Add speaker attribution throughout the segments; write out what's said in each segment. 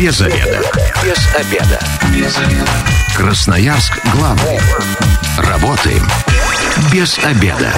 Speaker 1: Без обеда. Без обеда. Без обеда. Красноярск главный. Работаем без обеда.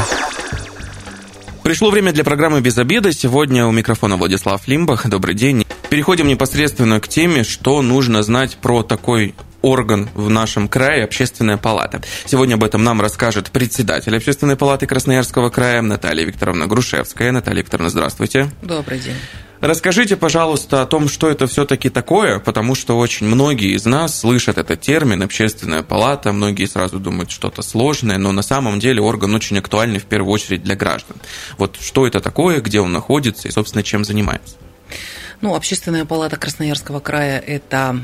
Speaker 2: Пришло время для программы «Без обеда». Сегодня у микрофона Владислав Лимбах. Добрый день. Переходим непосредственно к теме, что нужно знать про такой орган в нашем крае – Общественная палата. Сегодня об этом нам расскажет председатель Общественной палаты Красноярского края Наталья Викторовна Грушевская. Наталья Викторовна, здравствуйте.
Speaker 3: Добрый день.
Speaker 2: Расскажите, пожалуйста, о том, что это все-таки такое, потому что очень многие из нас слышат этот термин «общественная палата», многие сразу думают что-то сложное, но на самом деле орган очень актуальный в первую очередь для граждан. Вот что это такое, где он находится и, собственно, чем занимается?
Speaker 3: Ну, Общественная палата Красноярского края – это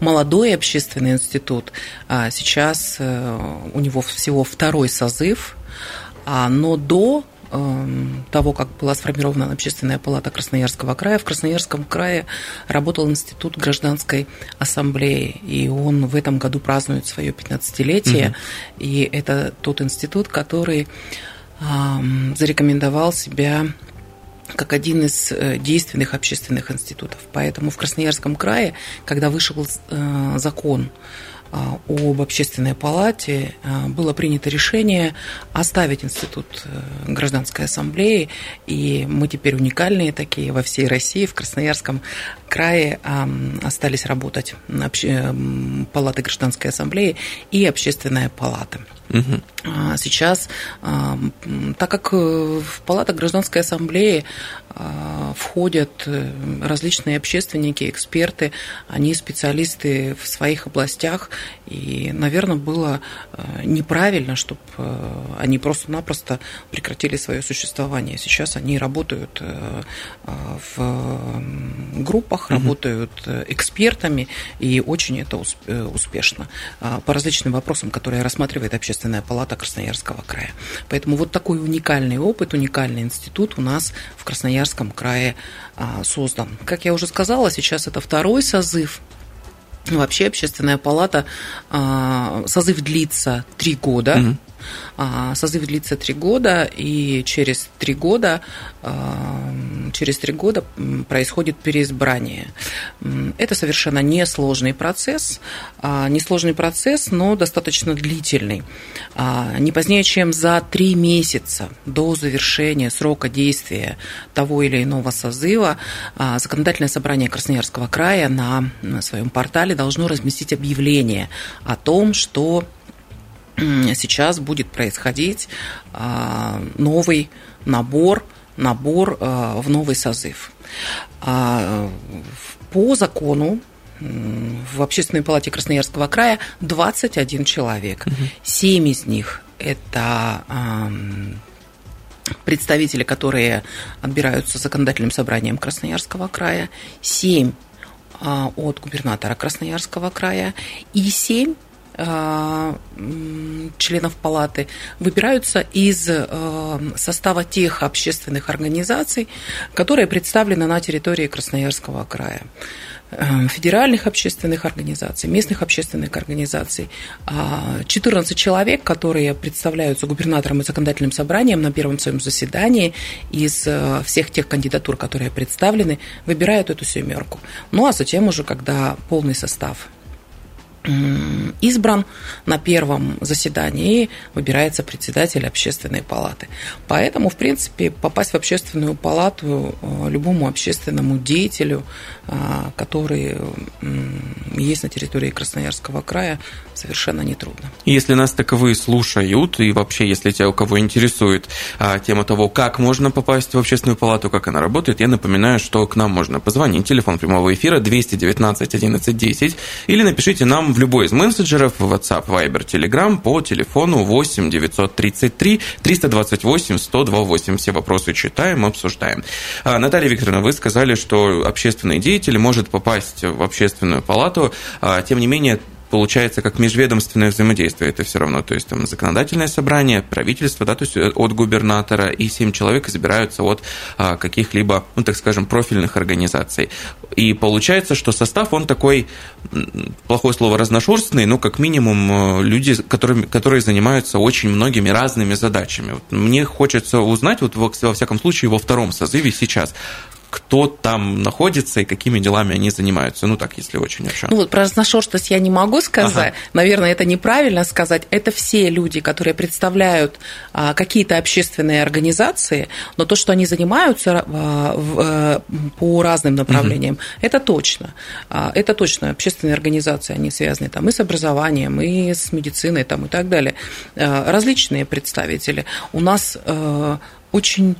Speaker 3: молодой общественный институт. А сейчас э, у него всего второй созыв, а, но до того, как была сформирована Общественная палата Красноярского края, в Красноярском крае работал Институт гражданской ассамблеи, и он в этом году празднует свое 15-летие, угу. и это тот институт, который зарекомендовал себя как один из э, действенных общественных институтов. Поэтому в Красноярском крае, когда вышел э, закон об общественной палате было принято решение оставить институт гражданской ассамблеи, и мы теперь уникальные такие во всей России, в Красноярском крае остались работать палаты гражданской ассамблеи и общественная палата. Угу. Сейчас, так как в палатах гражданской ассамблеи а, входят э, различные общественники, эксперты, они специалисты в своих областях, и, наверное, было э, неправильно, чтобы э, они просто-напросто прекратили свое существование. Сейчас они работают в группах, угу. работают экспертами, и очень это успешно по различным вопросам, которые рассматривает Общественная палата Красноярского края. Поэтому вот такой уникальный опыт, уникальный институт у нас в Красноярском крае а, создан. Как я уже сказала, сейчас это второй созыв Вообще общественная палата, а, созыв длится три года. Угу. Созыв длится три года, и через три года, а, через три года происходит переизбрание. Это совершенно несложный процесс, а, несложный процесс, но достаточно длительный. Не позднее, чем за три месяца до завершения срока действия того или иного созыва Законодательное собрание Красноярского края на своем портале должно разместить объявление о том, что сейчас будет происходить а, новый набор, набор а, в новый созыв. А, по закону в Общественной палате Красноярского края 21 человек. Семь из них – это представители, которые отбираются законодательным собранием Красноярского края, семь от губернатора Красноярского края и семь Э, членов палаты выбираются из э, состава тех общественных организаций, которые представлены на территории Красноярского края э, федеральных общественных организаций, местных общественных организаций. 14 человек, которые представляются губернатором и законодательным собранием на первом своем заседании из всех тех кандидатур, которые представлены, выбирают эту семерку. Ну а затем уже, когда полный состав избран на первом заседании и выбирается председатель общественной палаты. Поэтому, в принципе, попасть в общественную палату э, любому общественному деятелю, э, который есть на территории Красноярского края, совершенно нетрудно.
Speaker 2: Если нас таковые слушают, и вообще, если те, у кого интересует а, тема того, как можно попасть в общественную палату, как она работает, я напоминаю, что к нам можно позвонить. Телефон прямого эфира 219 11 10 или напишите нам в любой из мессенджеров, WhatsApp, Viber, Telegram по телефону 8 933 328 128. Все вопросы читаем, обсуждаем. А, Наталья Викторовна, вы сказали, что общественный деятель может попасть в общественную палату, а, тем не менее, получается как межведомственное взаимодействие это все равно. То есть там законодательное собрание, правительство, да, то есть э, от губернатора, и семь человек избираются от а, каких-либо, ну, так скажем, профильных организаций. И получается, что состав, он такой, плохое слово, разношерстный, но как минимум э, люди, которые, которые занимаются очень многими разными задачами. Вот мне хочется узнать, вот во всяком случае, во втором созыве сейчас, кто там находится и какими делами они занимаются. Ну, так, если очень вообще.
Speaker 3: Ну, вот про разношерстность я не могу сказать. Ага. Наверное, это неправильно сказать. Это все люди, которые представляют а, какие-то общественные организации, но то, что они занимаются а, в, а, по разным направлениям, угу. это точно. А, это точно. Общественные организации, они связаны там и с образованием, и с медициной там, и так далее. А, различные представители. У нас а, очень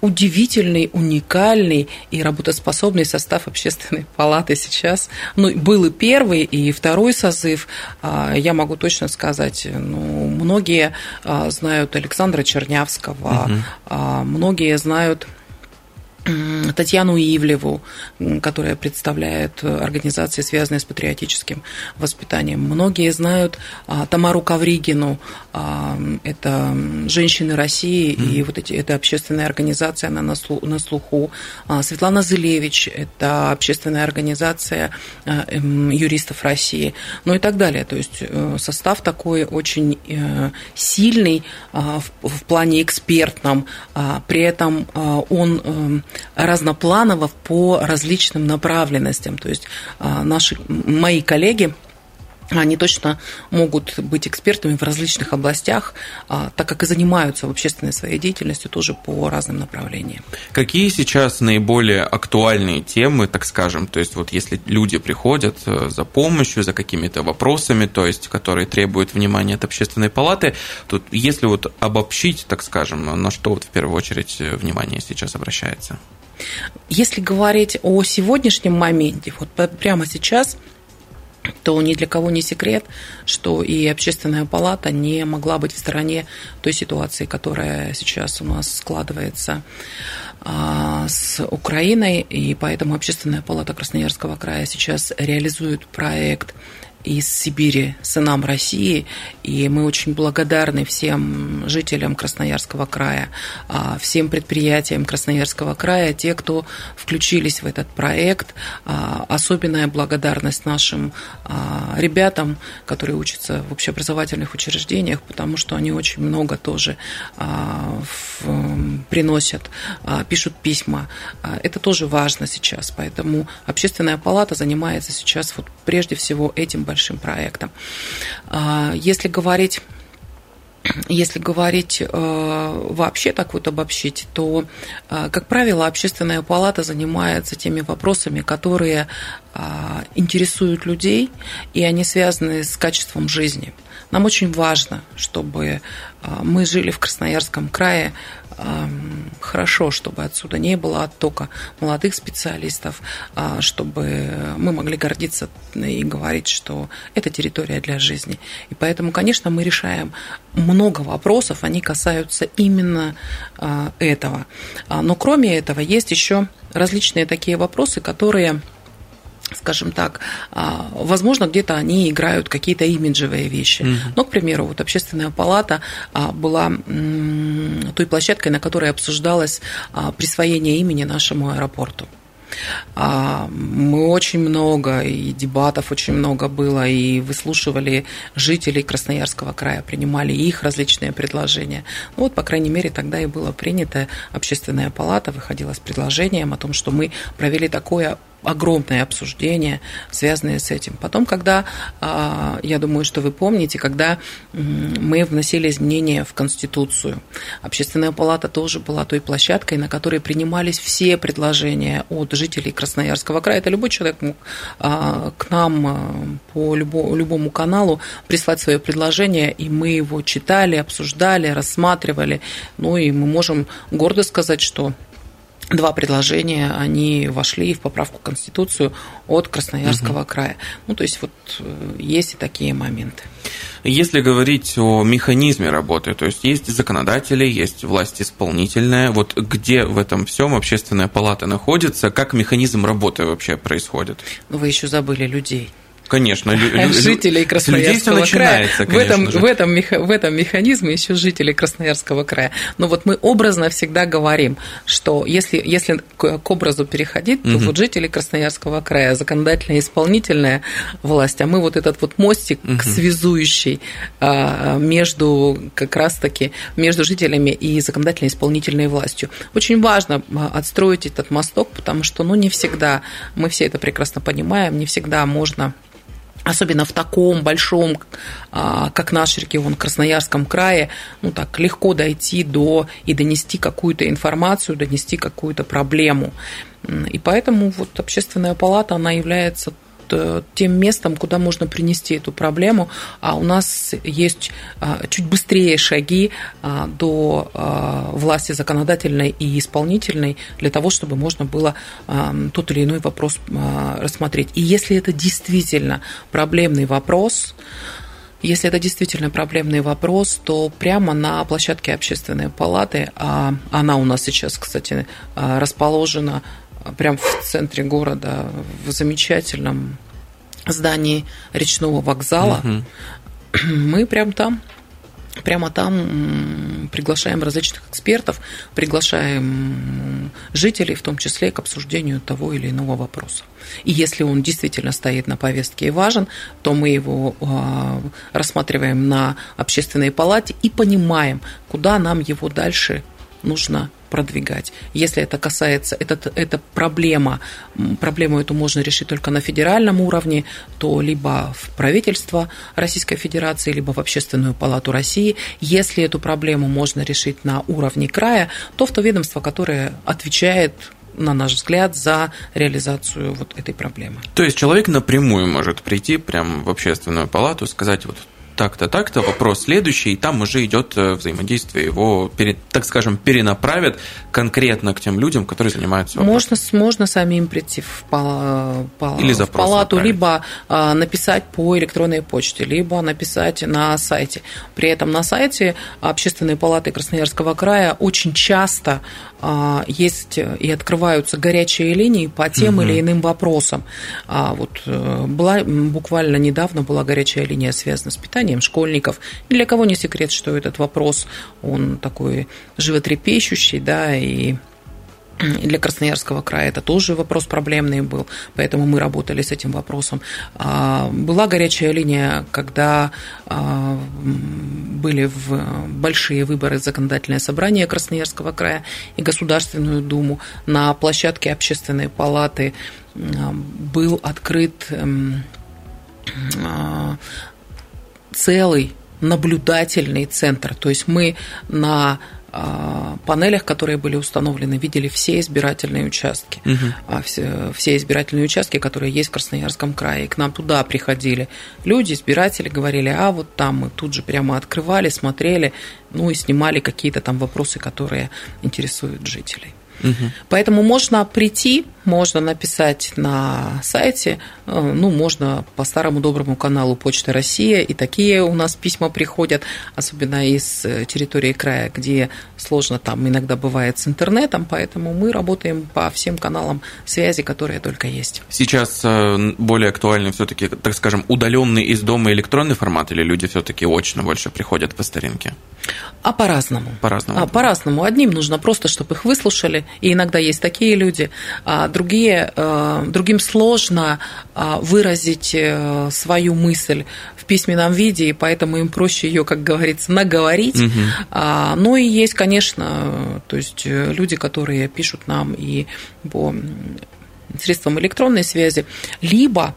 Speaker 3: удивительный, уникальный и работоспособный состав общественной палаты сейчас. Ну, был и первый, и второй созыв. А, я могу точно сказать, ну, многие а, знают Александра Чернявского, угу. многие знают Татьяну Ивлеву, которая представляет организации, связанные с патриотическим воспитанием. Многие знают а, Тамару Ковригину, а, это «Женщины России», mm-hmm. и вот эти, эта общественная организация, она на, на слуху. А, Светлана Зылевич, это общественная организация эм, юристов России, ну и так далее. То есть э, состав такой очень э, сильный в плане экспертном, при этом он эм, разнопланово по различным направленностям. То есть а, наши, мои коллеги, они точно могут быть экспертами в различных областях, а, так как и занимаются в общественной своей деятельностью тоже по разным направлениям.
Speaker 2: Какие сейчас наиболее актуальные темы, так скажем, то есть вот если люди приходят э, за помощью, за какими-то вопросами, то есть которые требуют внимания от общественной палаты, тут если вот обобщить, так скажем, на что вот в первую очередь э, внимание сейчас обращается?
Speaker 3: Если говорить о сегодняшнем моменте, вот прямо сейчас то ни для кого не секрет, что и общественная палата не могла быть в стороне той ситуации, которая сейчас у нас складывается а, с Украиной, и поэтому общественная палата Красноярского края сейчас реализует проект из Сибири сынам России, и мы очень благодарны всем жителям Красноярского края, а, всем предприятиям Красноярского края, те, кто включились в этот проект. А, особенная благодарность нашим а, ребятам, которые учатся в общеобразовательных учреждениях, потому что они очень много тоже приносят, пишут письма. Это тоже важно сейчас, поэтому общественная палата занимается сейчас вот прежде всего этим большим большим проектом. А, если говорить если говорить э, вообще так вот обобщить, то, э, как правило, общественная палата занимается теми вопросами, которые э, интересуют людей, и они связаны с качеством жизни. Нам очень важно, чтобы мы жили в Красноярском крае хорошо, чтобы отсюда не было оттока молодых специалистов, а, чтобы мы могли гордиться и говорить, что это территория для жизни. И поэтому, конечно, мы решаем много вопросов, они касаются именно а, этого. А, но кроме этого есть еще различные такие вопросы, которые скажем так, а, возможно, где-то они играют какие-то имиджевые вещи. Mm-hmm. Но, к примеру, вот общественная палата а, была той площадкой, на которой обсуждалось а, присвоение имени нашему аэропорту. Мы очень много, и дебатов очень много было, и выслушивали жителей Красноярского края, принимали их различные предложения. Ну, вот, по крайней мере, тогда и было принято, общественная палата выходила с предложением о том, что мы провели такое огромное обсуждение, связанное с этим. Потом, когда, а, я думаю, что вы помните, когда мы вносили изменения в Конституцию, Общественная палата тоже была той площадкой, на которой принимались все предложения от жителей Красноярского края. Это любой человек мог а, к нам а, по любому каналу прислать свое предложение, и мы его читали, обсуждали, рассматривали. Ну и мы можем гордо сказать, что два предложения, они вошли в поправку Конституцию от Красноярского угу. края. Ну, то есть вот э, есть и такие моменты.
Speaker 2: Если говорить о механизме работы, то есть есть законодатели, есть власть исполнительная, вот где в этом всем общественная палата находится, как механизм работы вообще происходит?
Speaker 3: Ну, вы еще забыли людей.
Speaker 2: Конечно.
Speaker 3: Жителей Красноярского края. Конечно в, этом, в, этом, в этом механизме еще жители Красноярского края. Но вот мы образно всегда говорим, что если, если к, к образу переходить, то угу. вот жители Красноярского края, законодательная и исполнительная власть, а мы вот этот вот мостик угу. связующий а, между как раз-таки между жителями и законодательной и исполнительной властью. Очень важно а, отстроить этот мосток, потому что ну, не всегда, мы все это прекрасно понимаем, не всегда можно особенно в таком большом, а, как наш регион, Красноярском крае, ну так легко дойти до и донести какую-то информацию, донести какую-то проблему. И поэтому вот общественная палата, она является тем местом, куда можно принести эту проблему, а у нас есть а, чуть быстрее шаги а, до власти законодательной и исполнительной для того, чтобы можно было тот или иной вопрос рассмотреть. И если это действительно проблемный вопрос, если это действительно проблемный вопрос, то прямо на площадке общественной палаты, а она у нас сейчас, кстати, расположена прямо в центре города, в замечательном здании речного вокзала. Угу. Мы прям там Прямо там приглашаем различных экспертов, приглашаем жителей, в том числе к обсуждению того или иного вопроса. И если он действительно стоит на повестке и важен, то мы его а, рассматриваем на общественной палате и понимаем, куда нам его дальше нужно продвигать. Если это касается, это, это проблема, проблему эту можно решить только на федеральном уровне, то либо в правительство Российской Федерации, либо в Общественную палату России. Если эту проблему можно решить на уровне края, то в то ведомство, которое отвечает на наш взгляд, за реализацию вот этой проблемы.
Speaker 2: То есть человек напрямую может прийти прямо в общественную палату, сказать, вот так-то, так-то, вопрос следующий, и там уже идет э, взаимодействие, его, так скажем, перенаправят конкретно к тем людям, которые занимаются
Speaker 3: вопросом. Можно, можно самим прийти в, пал, пал, Или в палату, направить. либо а, написать по электронной почте, либо написать на сайте. При этом на сайте Общественной палаты Красноярского края очень часто есть и открываются горячие линии по тем угу. или иным вопросам. А вот э, была, буквально недавно была горячая линия, связана с питанием школьников. Ни для кого не секрет, что этот вопрос, он такой животрепещущий, да, и для Красноярского края это тоже вопрос проблемный был, поэтому мы работали с этим вопросом. А, была горячая линия, когда а, были большие выборы законодательное собрание Красноярского края и Государственную Думу. На площадке Общественной палаты а, был открыт эм, целый наблюдательный центр. То есть мы на а, панелях, которые были установлены, видели все избирательные участки. Угу. Все, все избирательные участки, которые есть в Красноярском крае. И к нам туда приходили люди, избиратели, говорили, а вот там мы тут же прямо открывали, смотрели, ну и снимали какие-то там вопросы, которые интересуют жителей. Угу. Поэтому можно прийти, можно написать на сайте, э, ну, можно по старому доброму каналу Почта Россия, и такие у нас письма приходят, особенно из э, территории края, где сложно там иногда бывает с интернетом, поэтому мы работаем по всем каналам связи, которые только есть.
Speaker 2: Сейчас э, более актуальный все-таки, так скажем, удаленный из дома электронный формат, или люди все-таки очно больше приходят по старинке?
Speaker 3: А по-разному.
Speaker 2: По-разному. А,
Speaker 3: по-разному. Одним нужно просто, чтобы их выслушали, и иногда есть такие люди, а другие, э, другим сложно а, выразить э, свою мысль в письменном виде, и поэтому им проще ее, как говорится, наговорить. Угу. Ну и есть, конечно, то есть э, люди, которые пишут нам и по средствам электронной связи, либо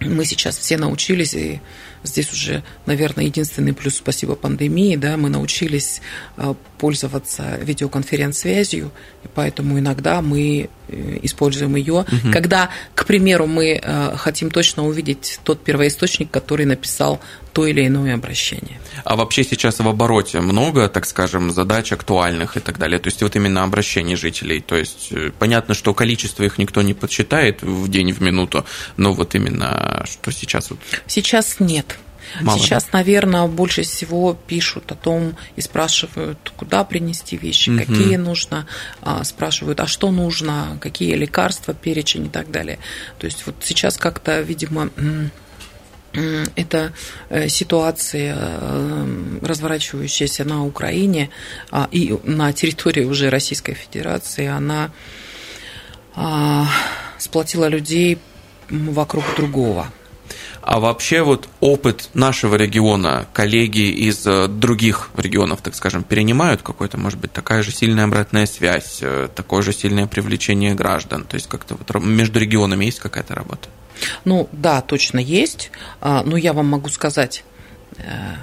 Speaker 3: мы сейчас все научились, и здесь уже, наверное, единственный плюс спасибо пандемии, да, мы научились э, пользоваться видеоконференц-связью, поэтому иногда мы э, используем ее, угу. когда, к примеру, мы э, хотим точно увидеть тот первоисточник, который написал то или иное обращение.
Speaker 2: А вообще сейчас в обороте много, так скажем, задач актуальных и так далее? То есть вот именно обращений жителей. То есть понятно, что количество их никто не подсчитает в день, в минуту, но вот именно что сейчас?
Speaker 3: Сейчас нет. Мало Сейчас, да? наверное, больше всего пишут о том и спрашивают, куда принести вещи, угу. какие нужно, а, спрашивают, а что нужно, какие лекарства, перечень и так далее. То есть вот сейчас как-то, видимо, эта э, ситуация, э, разворачивающаяся на Украине а, и на территории уже Российской Федерации, она а, сплотила людей вокруг другого.
Speaker 2: А вообще вот опыт нашего региона, коллеги из э, других регионов, так скажем, перенимают какой-то, может быть, такая же сильная обратная связь, э, такое же сильное привлечение граждан? То есть как-то вот между регионами есть какая-то работа?
Speaker 3: Ну да, точно есть. А, но я вам могу сказать, э,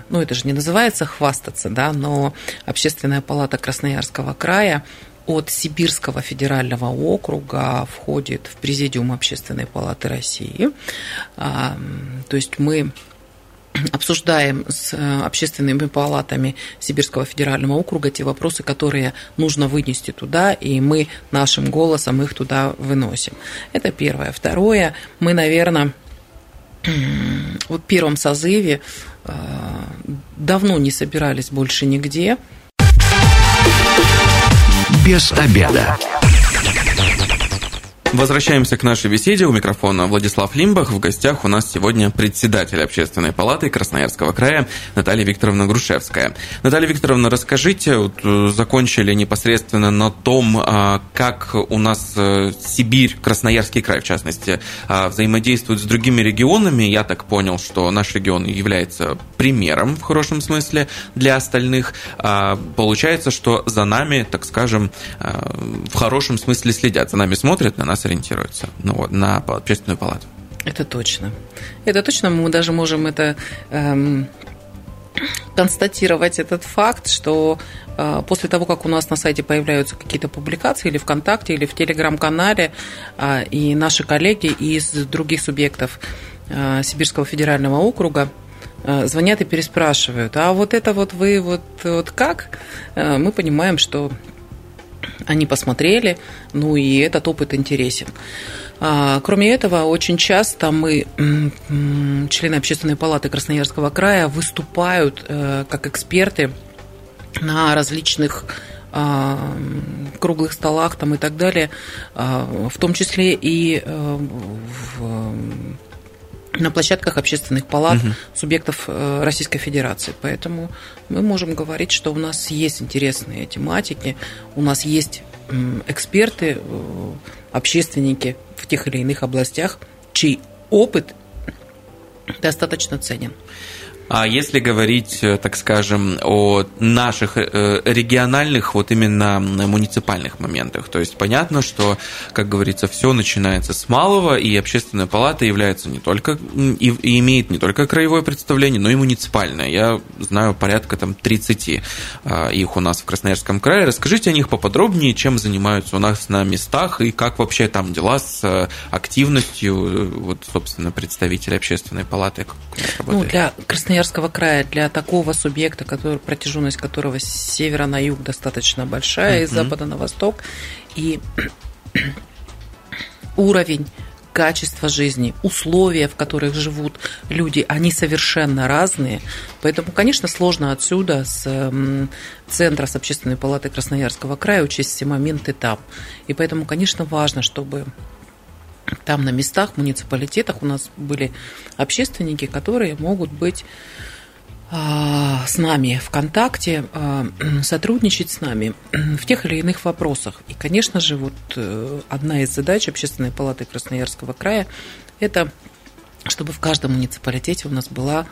Speaker 3: ну это же не называется хвастаться, да, но Общественная палата Красноярского края от Сибирского федерального округа входит в Президиум Общественной палаты России. А, то есть мы обсуждаем с э, общественными палатами Сибирского федерального округа те вопросы, которые нужно вынести туда, и мы нашим голосом их туда выносим. Это первое. Второе, мы, наверное, в первом созыве э, давно не собирались больше нигде,
Speaker 1: без обеда.
Speaker 2: Возвращаемся к нашей беседе. У микрофона Владислав Лимбах. В гостях у нас сегодня председатель Общественной палаты Красноярского края Наталья Викторовна Грушевская. Наталья Викторовна, расскажите, вот, э, закончили непосредственно на том, а, как у нас э, Сибирь, Красноярский край в частности, а, взаимодействует с другими регионами. Я так понял, что наш регион является примером в хорошем смысле для остальных. А, получается, что за нами, так скажем, в хорошем смысле следят, за нами смотрят, на нас ориентируется ну, вот, на общественную палату.
Speaker 3: Это точно. Это точно. Мы даже можем это эм, констатировать этот факт, что э, после того, как у нас на сайте появляются какие-то публикации или ВКонтакте, или в Телеграм-канале, э, и наши коллеги из других субъектов э, Сибирского федерального округа э, звонят и переспрашивают, а вот это вот вы вот, вот как? Э, мы понимаем, что они посмотрели, ну и этот опыт интересен. А, кроме этого, очень часто мы, члены Общественной палаты Красноярского края, выступают э, как эксперты на различных а, круглых столах там и так далее, а, в том числе и э, в на площадках общественных палат угу. субъектов э, Российской Федерации. Поэтому мы можем говорить, что у нас есть интересные тематики, у нас есть эксперты, э, общественники в тех или иных областях, чей опыт достаточно ценен.
Speaker 2: А если говорить, э, так скажем, о наших э, региональных, вот именно муниципальных моментах, то есть понятно, что, как говорится, все начинается с малого, и общественная палата является не только, и, и имеет не только краевое представление, но и муниципальное. Я знаю порядка там 30 а, их у нас в Красноярском крае. Расскажите о них поподробнее, чем занимаются у нас на местах, и как вообще там дела с э, активностью, вот, собственно, представителей общественной палаты.
Speaker 3: Ну, для Красноярска Красноярского края для такого субъекта, который, протяженность которого с севера на юг достаточно большая, и с запада на восток, и уровень качество жизни, условия, в которых живут люди, они совершенно разные. Поэтому, конечно, сложно отсюда, с центра, с Общественной палаты Красноярского края, учесть все моменты там. И поэтому, конечно, важно, чтобы там на местах, в муниципалитетах у нас были общественники, которые могут быть а, с нами в контакте, а, сотрудничать с нами в тех или иных вопросах. И, конечно же, вот э, одна из задач Общественной палаты Красноярского края – это чтобы в каждом муниципалитете у нас была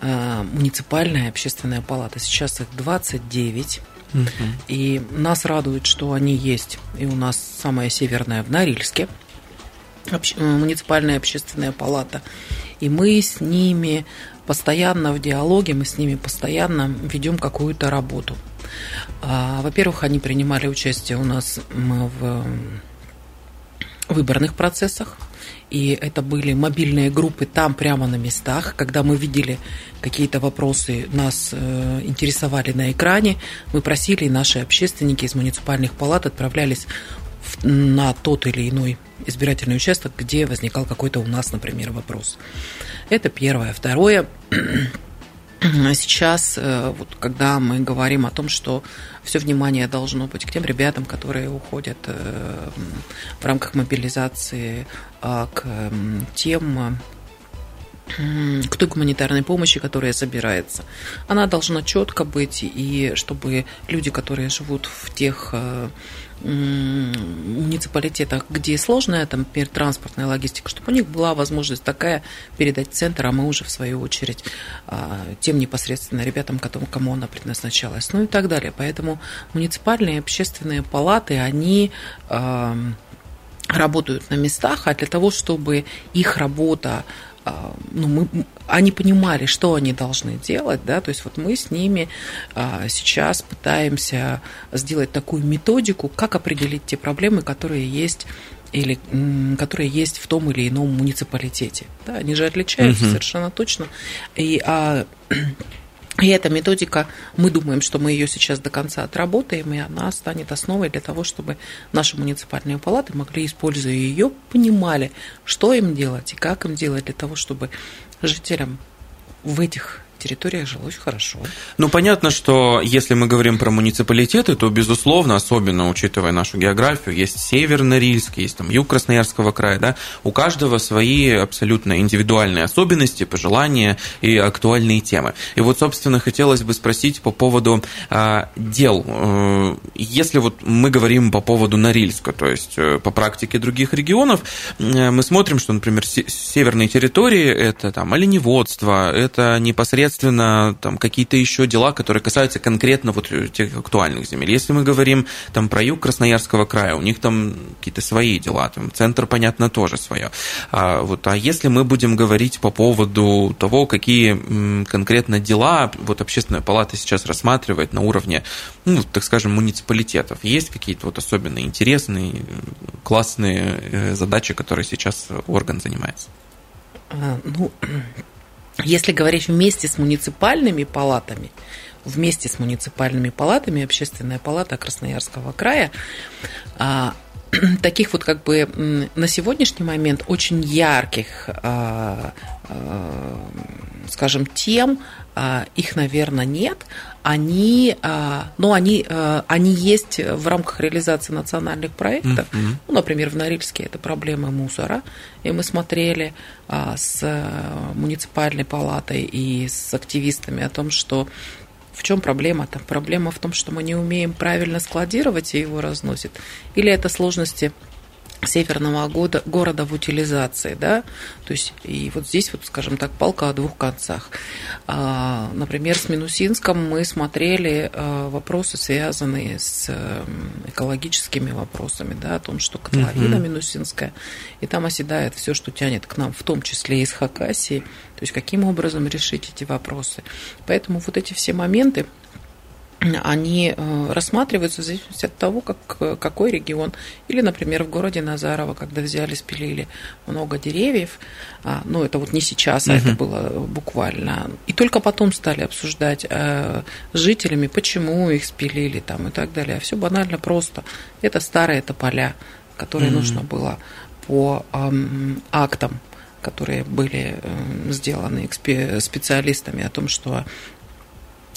Speaker 3: а, муниципальная общественная палата. Сейчас их 29. Угу. И нас радует, что они есть. И у нас самая северная в Норильске – Э, муниципальная общественная палата. И мы с ними постоянно в диалоге, мы с ними постоянно ведем какую-то работу. А, во-первых, они принимали участие у нас в выборных процессах. И это были мобильные группы там прямо на местах, когда мы видели какие-то вопросы, нас э, интересовали на экране, мы просили, наши общественники из муниципальных палат отправлялись на тот или иной избирательный участок, где возникал какой-то у нас, например, вопрос. Это первое. Второе, сейчас, э, вот, когда мы говорим о том, что все внимание должно быть к тем ребятам, которые уходят э, в рамках мобилизации, а, к тем к той гуманитарной помощи, которая собирается. Она должна четко быть, и чтобы люди, которые живут в тех э, муниципалитетах, где сложная, там, например, транспортная логистика, чтобы у них была возможность такая передать центр, а мы уже, в свою очередь, а, тем непосредственно ребятам, кому она предназначалась, ну и так далее. Поэтому муниципальные общественные палаты, они работают на местах, а для того, чтобы их работа ну, мы, они понимали, что они должны делать, да, то есть вот мы с ними а, сейчас пытаемся сделать такую методику, как определить те проблемы, которые есть или которые есть в том или ином муниципалитете. Да, они же отличаются угу. совершенно точно. И а, и эта методика, мы думаем, что мы ее сейчас до конца отработаем, и она станет основой для того, чтобы наши муниципальные палаты могли, используя ее, понимали, что им делать и как им делать для того, чтобы жителям в этих территориях жилось хорошо.
Speaker 2: Ну, понятно, что если мы говорим про муниципалитеты, то, безусловно, особенно учитывая нашу географию, есть север Норильск, есть там юг Красноярского края, да, у каждого свои абсолютно индивидуальные особенности, пожелания и актуальные темы. И вот, собственно, хотелось бы спросить по поводу а, дел. Э, если вот мы говорим по поводу Норильска, то есть э, по практике других регионов, э, мы смотрим, что, например, северные территории – это там оленеводство, это непосредственно соответственно, там какие-то еще дела, которые касаются конкретно вот тех актуальных земель. Если мы говорим там про юг Красноярского края, у них там какие-то свои дела, там центр, понятно, тоже свое. А, вот, а если мы будем говорить по поводу того, какие конкретно дела вот общественная палата сейчас рассматривает на уровне, ну, так скажем, муниципалитетов, есть какие-то вот особенно интересные, классные э, задачи, которые сейчас орган занимается?
Speaker 3: А, ну, если говорить вместе с муниципальными палатами, вместе с муниципальными палатами, общественная палата Красноярского края, а, таких вот как бы на сегодняшний момент очень ярких, а, скажем, тем, их, наверное, нет, они, а, ну, они, а, они есть в рамках реализации национальных проектов. Mm-hmm. Ну, например, в Норильске это проблемы мусора. И мы смотрели а, с муниципальной палатой и с активистами о том, что в чем проблема? Там проблема в том, что мы не умеем правильно складировать и его разносит. Или это сложности северного года, города в утилизации, да, то есть и вот здесь вот, скажем так, палка о двух концах. А, например, с Минусинском мы смотрели а, вопросы, связанные с экологическими вопросами, да, о том, что котловина uh Минусинская, и там оседает все, что тянет к нам, в том числе из Хакасии, то есть каким образом решить эти вопросы. Поэтому вот эти все моменты, они э, рассматриваются в зависимости от того, как, какой регион. Или, например, в городе Назарово, когда взяли, спилили много деревьев, а, ну, это вот не сейчас, а угу. это было буквально. И только потом стали обсуждать э, с жителями, почему их спилили там и так далее. А все банально просто. Это старые тополя, которые угу. нужно было по э, актам которые были э, сделаны специалистами о том, что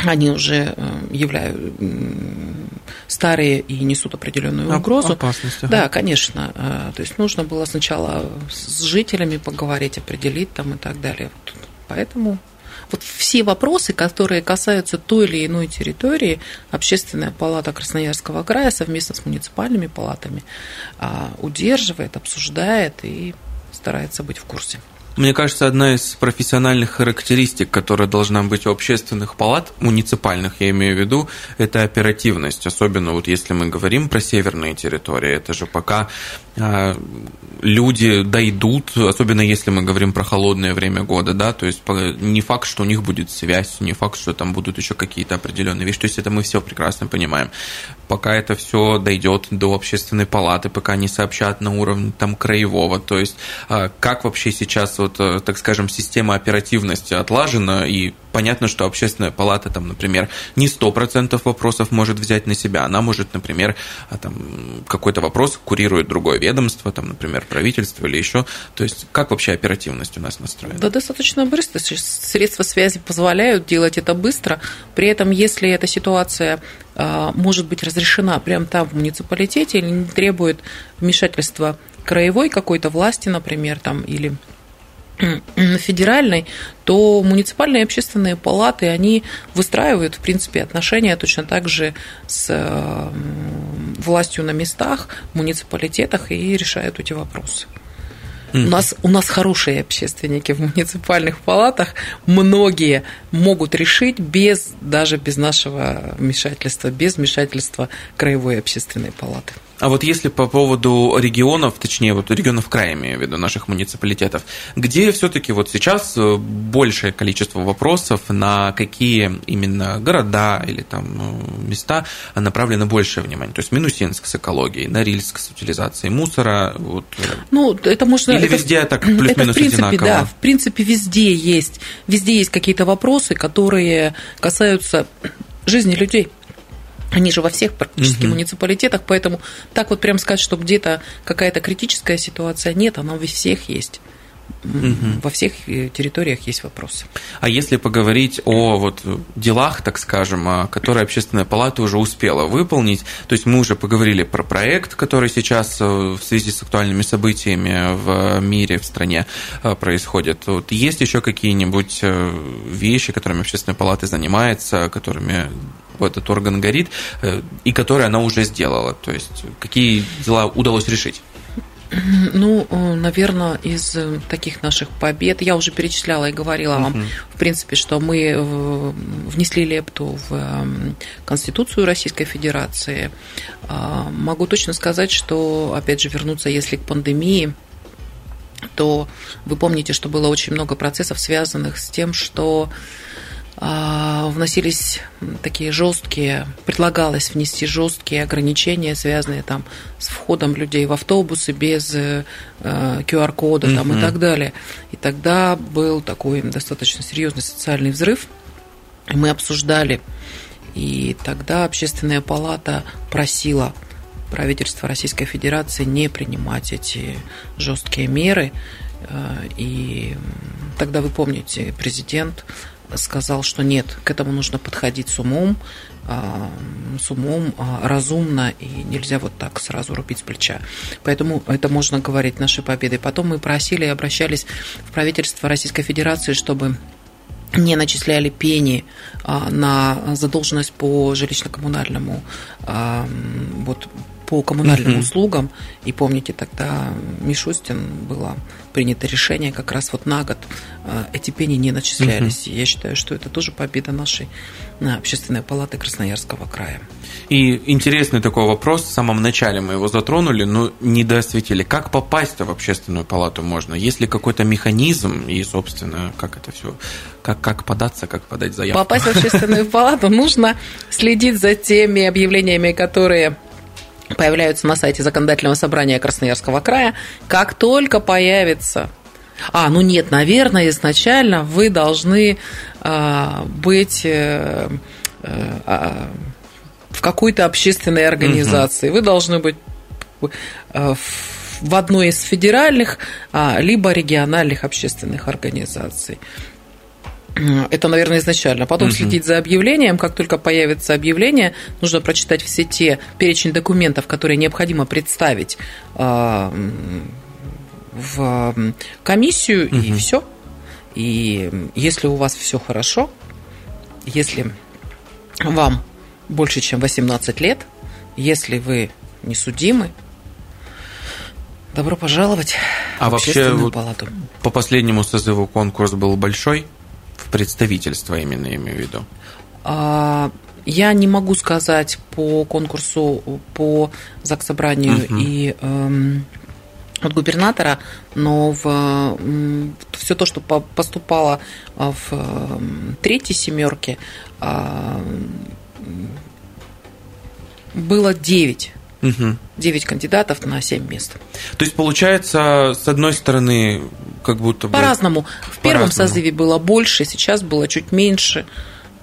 Speaker 3: они уже э, являются старые и несут определенную угрозу.
Speaker 2: Опасность. Ага.
Speaker 3: Да, конечно. Э, то есть нужно было сначала с жителями поговорить, определить там и так далее. Поэтому вот все вопросы, которые касаются той или иной территории, Общественная палата Красноярского края совместно с муниципальными палатами а, удерживает, обсуждает и старается быть в курсе.
Speaker 2: Мне кажется, одна из профессиональных характеристик, которая должна быть у общественных палат, муниципальных, я имею в виду, это оперативность. Особенно вот если мы говорим про северные территории. Это же пока люди дойдут, особенно если мы говорим про холодное время года, да, то есть не факт, что у них будет связь, не факт, что там будут еще какие-то определенные вещи, то есть это мы все прекрасно понимаем. Пока это все дойдет до общественной палаты, пока не сообщат на уровне там краевого, то есть а, как вообще сейчас вот, э, так скажем, система оперативности отлажена и понятно, что общественная палата, там, например, не 100% вопросов может взять на себя, она может, например, а, там, какой-то вопрос курирует другое ведомство, там, например, правительство или еще. То есть как вообще оперативность у нас настроена?
Speaker 3: Да, достаточно быстро. Средства связи позволяют делать это быстро. При этом, если эта ситуация а, может быть разрешена прямо там в муниципалитете или не требует вмешательства краевой какой-то власти, например, там, или федеральной, то муниципальные общественные палаты, они выстраивают, в принципе, отношения точно так же с властью на местах, муниципалитетах и решают эти вопросы. У нас, у нас хорошие общественники в муниципальных палатах, многие могут решить без, даже без нашего вмешательства, без вмешательства краевой общественной палаты.
Speaker 2: А вот если по поводу регионов, точнее, вот регионов края, имею в виду, наших муниципалитетов, где все-таки вот сейчас э, большее количество вопросов, на какие именно города или там э, места направлено большее внимание? То есть Минусинск с экологией, Норильск с утилизацией мусора. Вот. Э,
Speaker 3: ну, это можно...
Speaker 2: Или
Speaker 3: это,
Speaker 2: везде так плюс-минус одинаково?
Speaker 3: Да, в принципе, везде есть, везде есть какие-то вопросы, которые касаются жизни людей. Они же во всех практически угу. муниципалитетах, поэтому так вот прям сказать, что где-то какая-то критическая ситуация, нет, она во всех есть. Угу. Во всех э, территориях есть вопросы.
Speaker 2: А если поговорить о вот делах, так скажем, а, которые общественная палата уже успела выполнить, то есть мы уже поговорили про проект, который сейчас э, в связи с актуальными событиями в мире, в стране э, происходит. Вот есть еще какие-нибудь вещи, которыми общественная палата занимается, которыми этот орган горит, э, и которые она уже сделала? То есть какие дела удалось решить?
Speaker 3: Ну, э, наверное, из э, таких наших побед, я уже перечисляла и говорила uh-huh. вам, в принципе, что мы внесли лепту в Конституцию Российской Федерации. А, могу точно сказать, что, опять же, вернуться, если к пандемии, то вы помните, что было очень много процессов, связанных с тем, что вносились такие жесткие, предлагалось внести жесткие ограничения, связанные там с входом людей в автобусы без QR-кода э, там, mm-hmm. и так далее. И тогда был такой достаточно серьезный социальный взрыв. Мы обсуждали. И тогда общественная палата просила правительство Российской Федерации не принимать эти жесткие меры. Э, и тогда, вы помните, президент сказал, что нет, к этому нужно подходить с умом, а, с умом, а, разумно, и нельзя вот так сразу рубить с плеча. Поэтому это можно говорить нашей победой. Потом мы просили и обращались в правительство Российской Федерации, чтобы не начисляли пени на задолженность по жилищно-коммунальному вот, по коммунальным uh-huh. услугам. И помните, тогда Мишустин было принято решение как раз вот на год э, эти пени не начислялись. Uh-huh. Я считаю, что это тоже победа нашей э, общественной палаты Красноярского края.
Speaker 2: И интересный такой вопрос. В самом начале мы его затронули, но не досветили. Как попасть в общественную палату можно? Есть ли какой-то механизм и, собственно, как это все, как, как податься, как подать заявку?
Speaker 3: Попасть в общественную палату нужно следить за теми объявлениями, которые появляются на сайте законодательного собрания Красноярского края. Как только появится а, ну нет, наверное, изначально вы должны а, быть э, а, в какой-то общественной организации. Угу. Вы должны быть а, в одной из федеральных, а, либо региональных общественных организаций. Это, наверное, изначально. Потом угу. следить за объявлением. Как только появится объявление, нужно прочитать все те перечень документов, которые необходимо представить а, в комиссию, угу. и все. И если у вас все хорошо, если вам больше, чем 18 лет, если вы не судимы, добро пожаловать
Speaker 2: а в вообще, палату. По последнему созыву конкурс был большой? Представительства именно, имею в виду?
Speaker 3: А, я не могу сказать по конкурсу, по ЗАГС-собранию угу. и эм, от губернатора, но в, все то, что поступало в третьей семерке, а, было 9. Угу. 9 кандидатов на 7 мест.
Speaker 2: То есть, получается, с одной стороны, как будто бы...
Speaker 3: По-разному. В первом созыве было больше, сейчас было чуть меньше.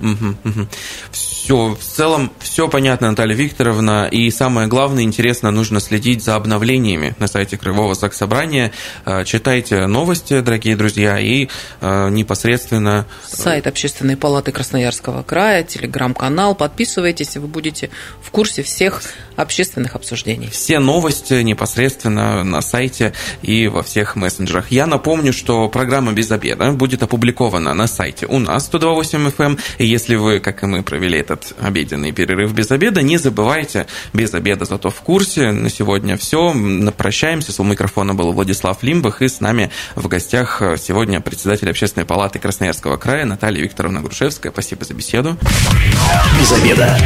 Speaker 2: Угу, угу. Все, в целом все понятно, Наталья Викторовна. И самое главное, интересно, нужно следить за обновлениями на сайте Краевого Заксобрания. Э, читайте новости, дорогие друзья, и э, непосредственно...
Speaker 3: Э, Сайт Общественной палаты Красноярского края, телеграм-канал. Подписывайтесь, и вы будете в курсе всех общественных обсуждений.
Speaker 2: Все новости непосредственно на сайте и во всех мессенджерах. Я напомню, что программа «Без обеда» будет опубликована на сайте у нас 128 FM. Если вы, как и мы, провели это этот обеденный перерыв без обеда. Не забывайте, без обеда зато в курсе. На сегодня все. Прощаемся. С у микрофона был Владислав Лимбах, и с нами в гостях сегодня председатель Общественной палаты Красноярского края Наталья Викторовна Грушевская. Спасибо за беседу.
Speaker 1: Без обеда.